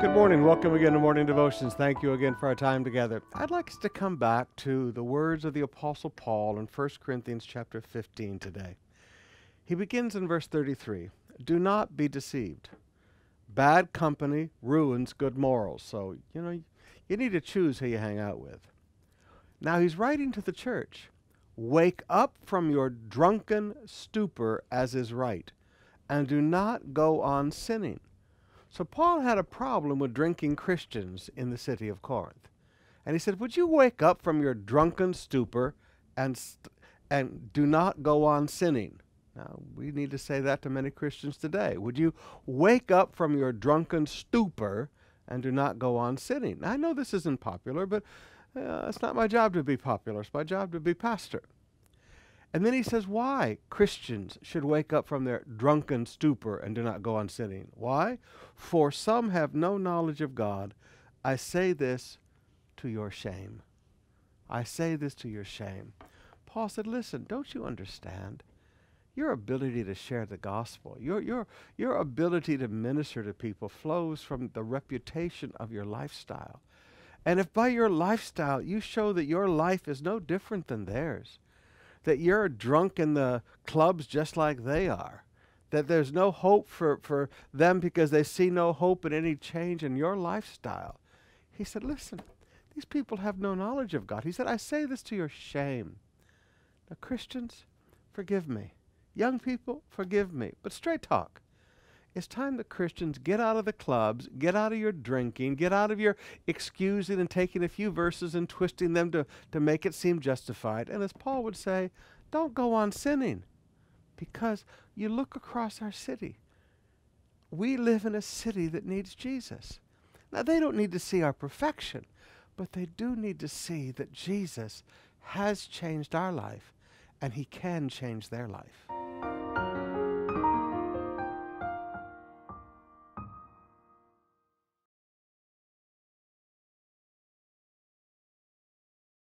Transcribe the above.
Good morning. Welcome again to Morning Devotions. Thank you again for our time together. I'd like us to come back to the words of the Apostle Paul in 1 Corinthians chapter 15 today. He begins in verse 33 Do not be deceived. Bad company ruins good morals. So, you know, you need to choose who you hang out with. Now, he's writing to the church Wake up from your drunken stupor as is right, and do not go on sinning. So, Paul had a problem with drinking Christians in the city of Corinth. And he said, Would you wake up from your drunken stupor and, st- and do not go on sinning? Now, we need to say that to many Christians today. Would you wake up from your drunken stupor and do not go on sinning? Now, I know this isn't popular, but uh, it's not my job to be popular. It's my job to be pastor. And then he says why Christians should wake up from their drunken stupor and do not go on sinning. Why? For some have no knowledge of God. I say this to your shame. I say this to your shame. Paul said, Listen, don't you understand? Your ability to share the gospel, your, your, your ability to minister to people flows from the reputation of your lifestyle. And if by your lifestyle you show that your life is no different than theirs, that you're drunk in the clubs just like they are, that there's no hope for, for them because they see no hope in any change in your lifestyle. He said, Listen, these people have no knowledge of God. He said, I say this to your shame. Now, Christians, forgive me. Young people, forgive me. But straight talk. It's time that Christians get out of the clubs, get out of your drinking, get out of your excusing and taking a few verses and twisting them to, to make it seem justified. And as Paul would say, don't go on sinning. Because you look across our city. We live in a city that needs Jesus. Now, they don't need to see our perfection, but they do need to see that Jesus has changed our life and he can change their life.